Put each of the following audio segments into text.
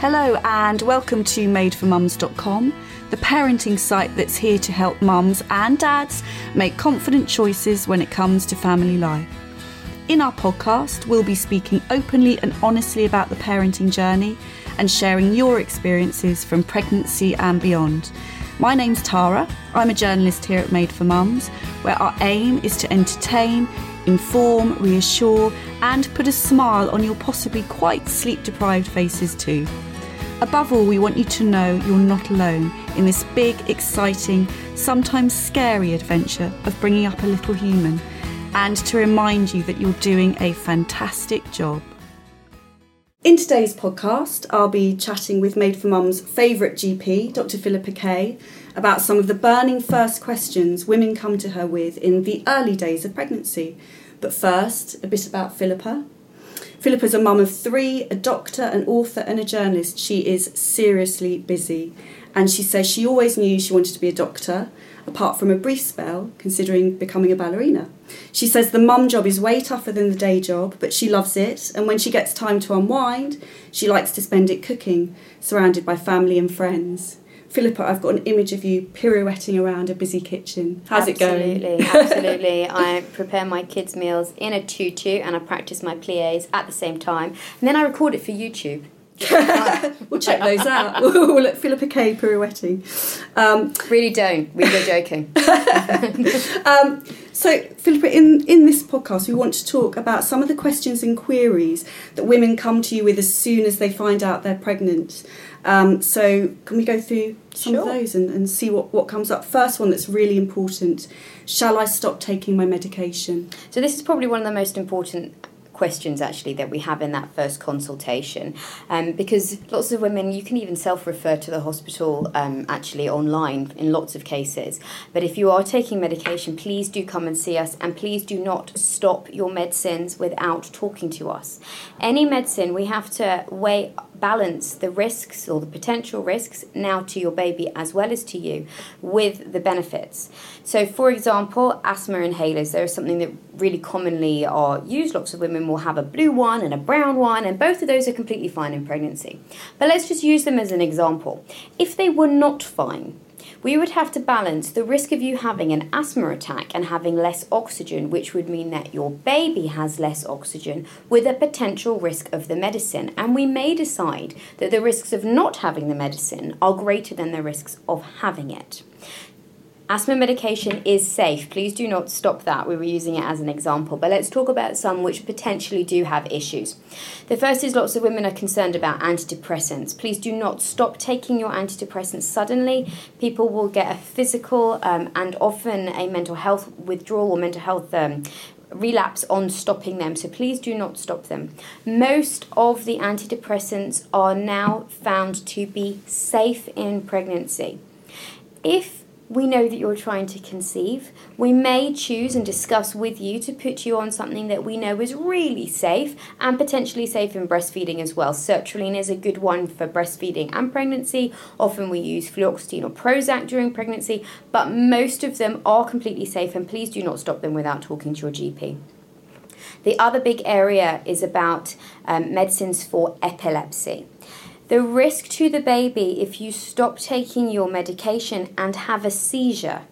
Hello, and welcome to madeformums.com, the parenting site that's here to help mums and dads make confident choices when it comes to family life. In our podcast, we'll be speaking openly and honestly about the parenting journey and sharing your experiences from pregnancy and beyond. My name's Tara. I'm a journalist here at Made for Mums, where our aim is to entertain, inform, reassure, and put a smile on your possibly quite sleep deprived faces too. Above all, we want you to know you're not alone in this big, exciting, sometimes scary adventure of bringing up a little human, and to remind you that you're doing a fantastic job. In today's podcast, I'll be chatting with Made for Mum's favourite GP, Dr. Philippa Kaye, about some of the burning first questions women come to her with in the early days of pregnancy. But first, a bit about Philippa. Philippa's a mum of three, a doctor, an author, and a journalist. She is seriously busy, and she says she always knew she wanted to be a doctor, apart from a brief spell considering becoming a ballerina. She says the mum job is way tougher than the day job, but she loves it, and when she gets time to unwind, she likes to spend it cooking, surrounded by family and friends. Philippa, I've got an image of you pirouetting around a busy kitchen. How's absolutely, it going? absolutely. Absolutely. I prepare my kids' meals in a tutu and I practice my plies at the same time. And then I record it for YouTube. we'll check those out. we'll let Philippa Kaye pirouetting. Um, really don't. We were joking. um, so, Philippa, in, in this podcast, we want to talk about some of the questions and queries that women come to you with as soon as they find out they're pregnant. Um, so, can we go through some sure. of those and, and see what, what comes up? First one that's really important Shall I stop taking my medication? So, this is probably one of the most important questions actually that we have in that first consultation um, because lots of women you can even self-refer to the hospital um, actually online in lots of cases but if you are taking medication please do come and see us and please do not stop your medicines without talking to us any medicine we have to weigh balance the risks or the potential risks now to your baby as well as to you with the benefits. So, for example, asthma inhalers, there is something that really commonly are used. Lots of women will have a blue one and a brown one, and both of those are completely fine in pregnancy. But let's just use them as an example. If they were not fine, we would have to balance the risk of you having an asthma attack and having less oxygen, which would mean that your baby has less oxygen, with a potential risk of the medicine. And we may decide that the risks of not having the medicine are greater than the risks of having it. Asthma medication is safe. Please do not stop that. We were using it as an example. But let's talk about some which potentially do have issues. The first is lots of women are concerned about antidepressants. Please do not stop taking your antidepressants suddenly. People will get a physical um, and often a mental health withdrawal or mental health um, relapse on stopping them. So please do not stop them. Most of the antidepressants are now found to be safe in pregnancy. If we know that you're trying to conceive. We may choose and discuss with you to put you on something that we know is really safe and potentially safe in breastfeeding as well. Sertraline is a good one for breastfeeding and pregnancy. Often we use fluoxetine or Prozac during pregnancy, but most of them are completely safe and please do not stop them without talking to your GP. The other big area is about um, medicines for epilepsy. The risk to the baby if you stop taking your medication and have a seizure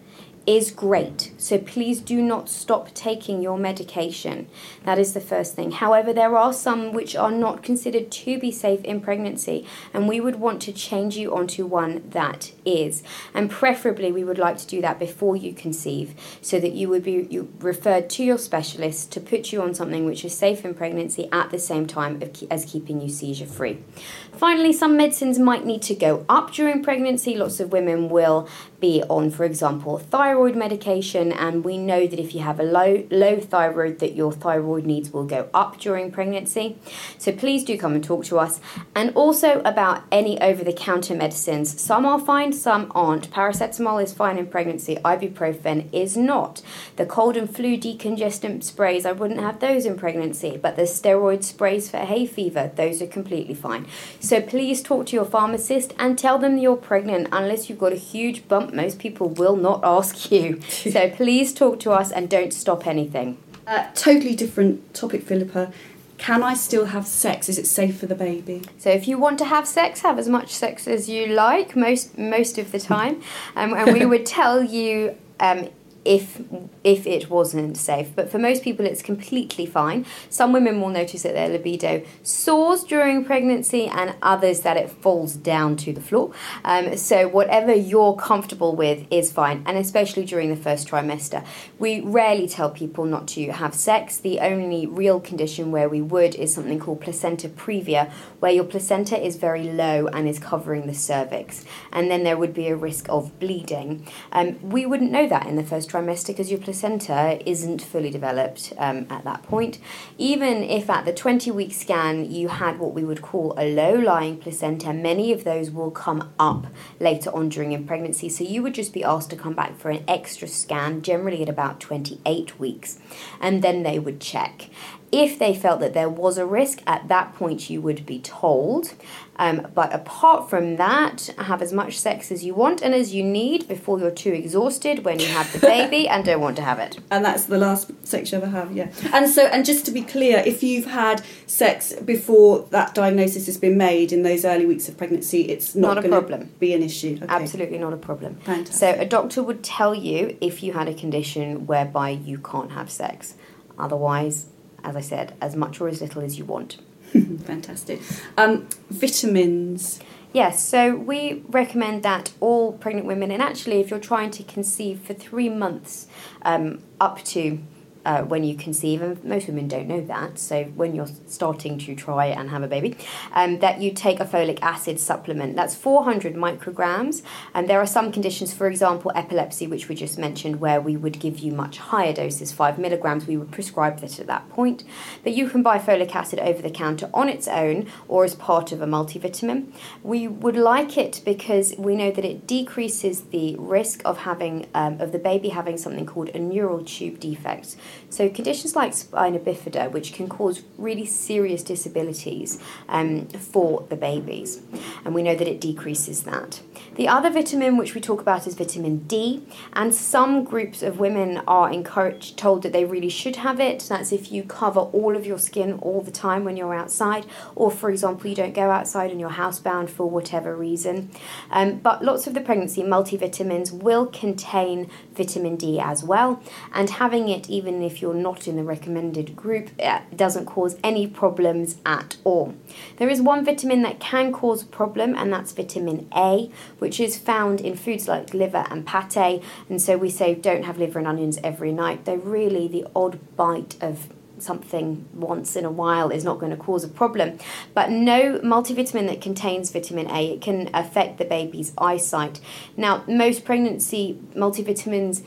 is great. So please do not stop taking your medication. That is the first thing. However, there are some which are not considered to be safe in pregnancy, and we would want to change you onto one that is. And preferably, we would like to do that before you conceive so that you would be referred to your specialist to put you on something which is safe in pregnancy at the same time as keeping you seizure free. Finally, some medicines might need to go up during pregnancy. Lots of women will be on, for example, thyroid medication, and we know that if you have a low low thyroid, that your thyroid needs will go up during pregnancy. So please do come and talk to us, and also about any over-the-counter medicines. Some are fine, some aren't. Paracetamol is fine in pregnancy. Ibuprofen is not. The cold and flu decongestant sprays, I wouldn't have those in pregnancy, but the steroid sprays for hay fever, those are completely fine. So please talk to your pharmacist and tell them you're pregnant, unless you've got a huge bump most people will not ask you. so please talk to us and don't stop anything. Uh, totally different topic, Philippa. can I still have sex? Is it safe for the baby? So if you want to have sex, have as much sex as you like most most of the time, um, and we would tell you um, if if it wasn't safe. But for most people, it's completely fine. Some women will notice that their libido soars during pregnancy, and others that it falls down to the floor. Um, so whatever you're comfortable with is fine, and especially during the first trimester. We rarely tell people not to have sex. The only real condition where we would is something called placenta previa, where your placenta is very low and is covering the cervix, and then there would be a risk of bleeding. Um, we wouldn't know that in the first trimester trimester because your placenta isn't fully developed um, at that point. Even if at the 20 week scan you had what we would call a low lying placenta, many of those will come up later on during in pregnancy. So you would just be asked to come back for an extra scan, generally at about 28 weeks, and then they would check. If they felt that there was a risk, at that point you would be told. Um, but apart from that, have as much sex as you want and as you need before you're too exhausted when you have the baby and don't want to have it. And that's the last sex you ever have, yeah. And so, and just to be clear, if you've had sex before that diagnosis has been made in those early weeks of pregnancy, it's not, not a problem. Be an issue. Okay. Absolutely not a problem. Fantastic. So a doctor would tell you if you had a condition whereby you can't have sex. Otherwise, as I said, as much or as little as you want. Fantastic. Um, vitamins. Yes, so we recommend that all pregnant women, and actually, if you're trying to conceive for three months um, up to uh, when you conceive, and most women don't know that. So when you're starting to try and have a baby, um, that you take a folic acid supplement. That's 400 micrograms, and there are some conditions, for example, epilepsy, which we just mentioned, where we would give you much higher doses, five milligrams. We would prescribe that at that point. But you can buy folic acid over the counter on its own or as part of a multivitamin. We would like it because we know that it decreases the risk of having um, of the baby having something called a neural tube defect. So, conditions like spina bifida, which can cause really serious disabilities um, for the babies, and we know that it decreases that. The other vitamin which we talk about is vitamin D, and some groups of women are encouraged, told that they really should have it. That's if you cover all of your skin all the time when you're outside, or for example, you don't go outside and you're housebound for whatever reason. Um, but lots of the pregnancy multivitamins will contain vitamin D as well, and having it even if you're not in the recommended group, it doesn't cause any problems at all. There is one vitamin that can cause a problem, and that's vitamin A, which is found in foods like liver and pate. And so we say don't have liver and onions every night. They're really the odd bite of something once in a while is not going to cause a problem. But no multivitamin that contains vitamin A, it can affect the baby's eyesight. Now, most pregnancy multivitamins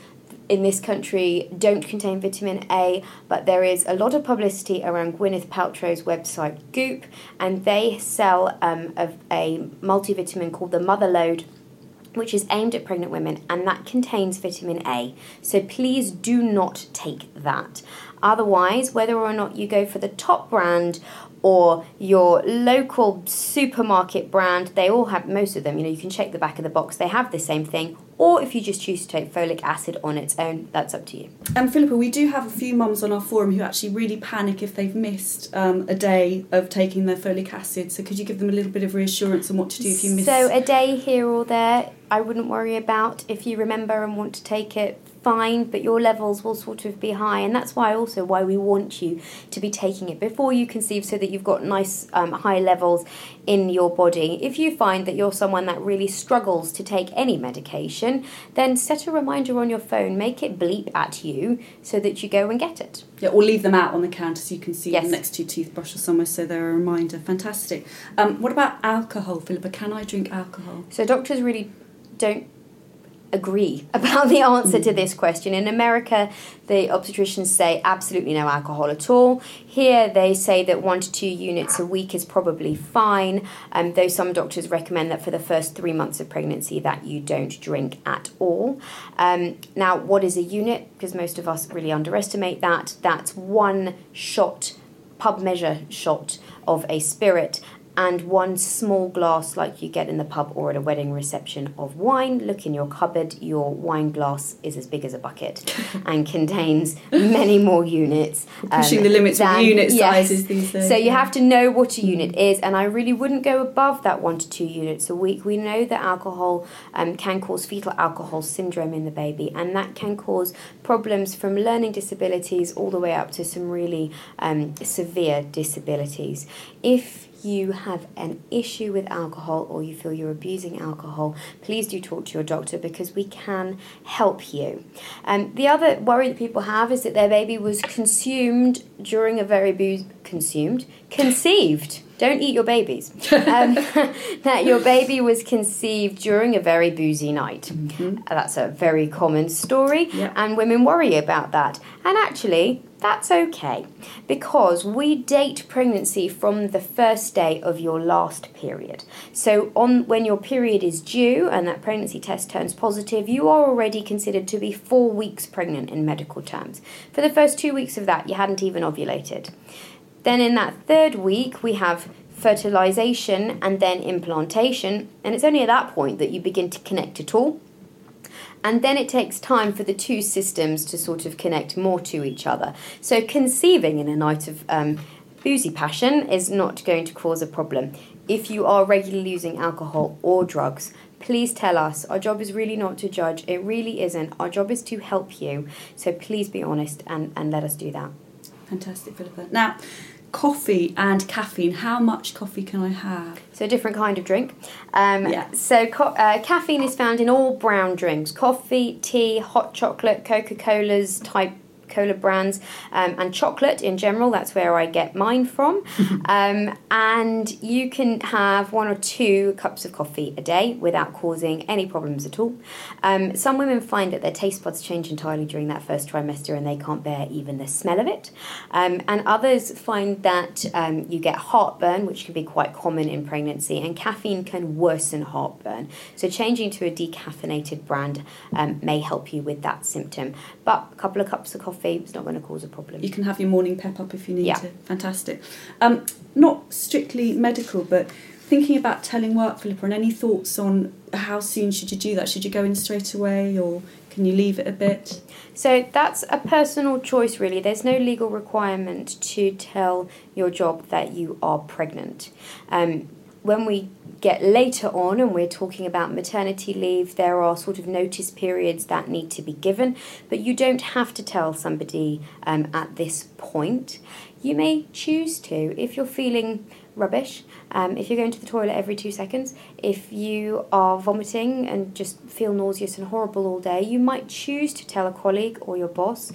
in this country don't contain vitamin A, but there is a lot of publicity around Gwyneth Paltrow's website Goop, and they sell um, a, a multivitamin called the Motherload which is aimed at pregnant women and that contains vitamin A. So please do not take that. Otherwise, whether or not you go for the top brand or your local supermarket brand, they all have most of them, you know, you can check the back of the box, they have the same thing. Or if you just choose to take folic acid on its own, that's up to you. And Philippa, we do have a few mums on our forum who actually really panic if they've missed um, a day of taking their folic acid. So could you give them a little bit of reassurance on what to do if you miss? So a day here or there, I wouldn't worry about. If you remember and want to take it, fine, but your levels will sort of be high, and that's why also why we want you to be taking it before you conceive, so that you've got nice um, high levels in your body. If you find that you're someone that really struggles to take any medication, then set a reminder on your phone, make it bleep at you, so that you go and get it. Yeah, or leave them out on the counter so you can see Yes. them next to your toothbrush or somewhere, so they're a reminder. Fantastic. Um, what about alcohol, Philippa? Can I drink alcohol? So doctors really don't agree about the answer to this question. In America, the obstetricians say absolutely no alcohol at all. Here, they say that one to two units a week is probably fine, um, though some doctors recommend that for the first three months of pregnancy that you don't drink at all. Um, now, what is a unit? Because most of us really underestimate that. That's one shot pub measure shot of a spirit and one small glass like you get in the pub or at a wedding reception of wine. Look in your cupboard, your wine glass is as big as a bucket and contains many more units. pushing um, the limits than, with unit yes. sizes these days. So you have to know what a unit is, and I really wouldn't go above that one to two units a week. We know that alcohol um, can cause fetal alcohol syndrome in the baby, and that can cause problems from learning disabilities all the way up to some really um, severe disabilities. If you have an issue with alcohol or you feel you're abusing alcohol, please do talk to your doctor because we can help you. Um, the other worry that people have is that their baby was consumed during a very booze consumed conceived. Don't eat your babies. Um, that your baby was conceived during a very boozy night. Mm-hmm. That's a very common story, and women worry about that. And actually, that's okay because we date pregnancy from the first day of your last period. So on when your period is due and that pregnancy test turns positive, you are already considered to be 4 weeks pregnant in medical terms. For the first 2 weeks of that, you hadn't even ovulated. Then in that third week, we have fertilization and then implantation, and it's only at that point that you begin to connect at all and then it takes time for the two systems to sort of connect more to each other. So conceiving in a night of um, boozy passion is not going to cause a problem. If you are regularly using alcohol or drugs, please tell us. Our job is really not to judge, it really isn't. Our job is to help you. So please be honest and, and let us do that. Fantastic, Philippa. Now, coffee and caffeine. How much coffee can I have? So, a different kind of drink. Um, yeah. So, co- uh, caffeine is found in all brown drinks coffee, tea, hot chocolate, Coca Cola's type Cola brands um, and chocolate in general. That's where I get mine from. um, and you can have one or two cups of coffee a day without causing any problems at all. Um, some women find that their taste buds change entirely during that first trimester and they can't bear even the smell of it. Um, and others find that um, you get heartburn, which can be quite common in pregnancy, and caffeine can worsen heartburn. So changing to a decaffeinated brand um, may help you with that symptom. But a couple of cups of coffee it's not going to cause a problem. You can have your morning pep up if you need yeah. to. Fantastic. Um, not strictly medical, but thinking about telling work, Philippa, and any thoughts on how soon should you do that? Should you go in straight away or can you leave it a bit? So that's a personal choice, really. There's no legal requirement to tell your job that you are pregnant. Um, when we get later on and we're talking about maternity leave, there are sort of notice periods that need to be given, but you don't have to tell somebody um, at this point. You may choose to if you're feeling rubbish, um, if you're going to the toilet every two seconds, if you are vomiting and just feel nauseous and horrible all day, you might choose to tell a colleague or your boss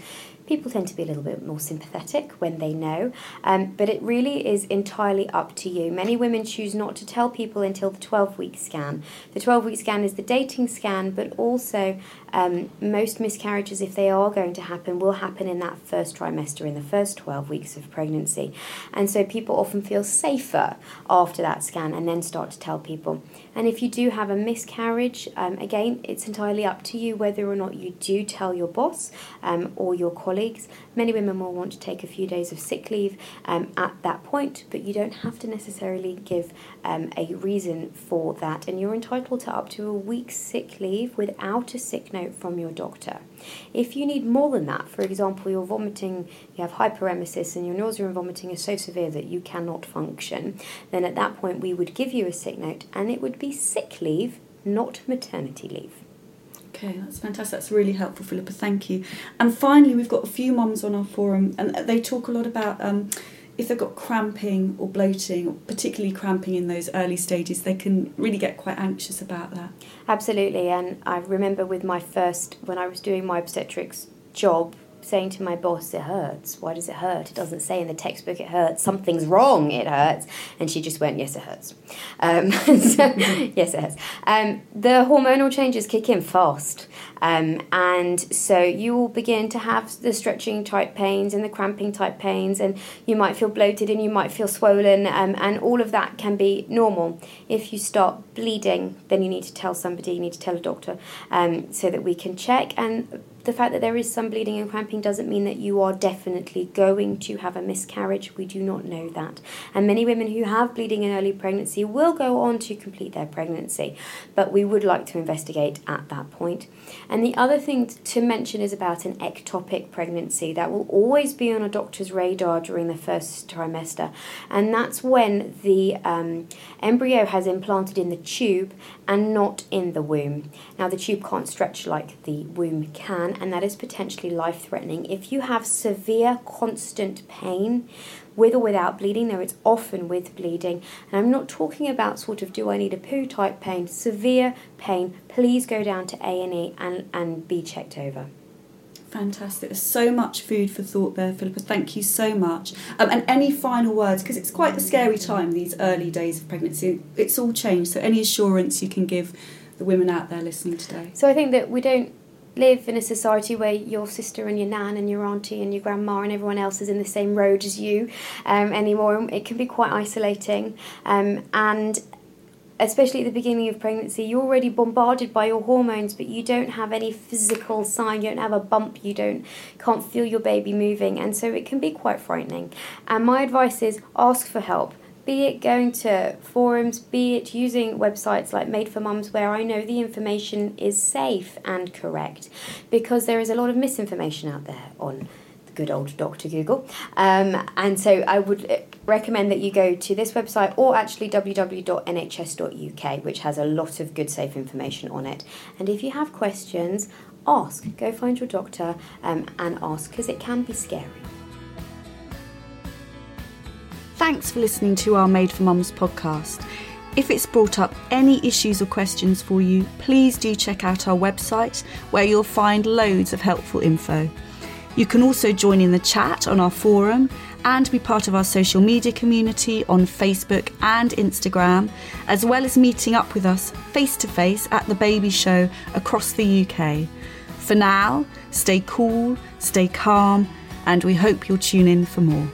people tend to be a little bit more sympathetic when they know, um, but it really is entirely up to you. Many women choose not to tell people until the 12 week scan. The 12 week scan is the dating scan, but also um, most miscarriages, if they are going to happen, will happen in that first trimester, in the first 12 weeks of pregnancy. And so people often feel safer after that scan and then start to tell people. And if you do have a miscarriage, um, again, it's entirely up to you whether or not you do tell your boss um, or your colleagues. Many women will want to take a few days of sick leave um, at that point, but you don't have to necessarily give um, a reason for that. And you're entitled to up to a week's sick leave without a sick note from your doctor. If you need more than that, for example, you're vomiting, you have hyperemesis, and your nausea and vomiting is so severe that you cannot function, then at that point we would give you a sick note and it would be sick leave, not maternity leave. Okay, that's fantastic. That's really helpful, Philippa. Thank you. And finally, we've got a few mums on our forum, and they talk a lot about um, if they've got cramping or bloating, particularly cramping in those early stages, they can really get quite anxious about that. Absolutely, and I remember with my first, when I was doing my obstetrics job, saying to my boss, it hurts. Why does it hurt? It doesn't say in the textbook it hurts. Something's wrong, it hurts. And she just went, yes, it hurts. Um, so, yes, it hurts. Um, the hormonal changes kick in fast. Um, and so you will begin to have the stretching type pains and the cramping type pains, and you might feel bloated and you might feel swollen, um, and all of that can be normal. If you start bleeding, then you need to tell somebody, you need to tell a doctor um, so that we can check. And the fact that there is some bleeding and cramping doesn't mean that you are definitely going to have a miscarriage. We do not know that. And many women who have bleeding in early pregnancy will go on to complete their pregnancy, but we would like to investigate at that point. And the other thing to mention is about an ectopic pregnancy that will always be on a doctor's radar during the first trimester, and that's when the um, embryo has implanted in the tube and not in the womb. Now, the tube can't stretch like the womb can, and that is potentially life threatening. If you have severe, constant pain, with or without bleeding, though it's often with bleeding. And I'm not talking about sort of do I need a poo type pain, severe pain, please go down to A&E and, and be checked over. Fantastic. There's so much food for thought there, Philippa. Thank you so much. Um, and any final words? Because it's quite a scary time, these early days of pregnancy. It's all changed. So, any assurance you can give the women out there listening today? So, I think that we don't live in a society where your sister and your nan and your auntie and your grandma and everyone else is in the same road as you um, anymore. It can be quite isolating. Um, and especially at the beginning of pregnancy, you're already bombarded by your hormones, but you don't have any physical sign, you don't have a bump, you don't can't feel your baby moving, and so it can be quite frightening. And my advice is ask for help be it going to forums, be it using websites like Made for Mums, where I know the information is safe and correct, because there is a lot of misinformation out there on the good old Dr. Google. Um, and so I would uh, recommend that you go to this website or actually www.nhs.uk, which has a lot of good, safe information on it. And if you have questions, ask. Go find your doctor um, and ask, because it can be scary. Thanks for listening to our Made for Mums podcast. If it's brought up any issues or questions for you, please do check out our website where you'll find loads of helpful info. You can also join in the chat on our forum and be part of our social media community on Facebook and Instagram, as well as meeting up with us face to face at the baby show across the UK. For now, stay cool, stay calm, and we hope you'll tune in for more.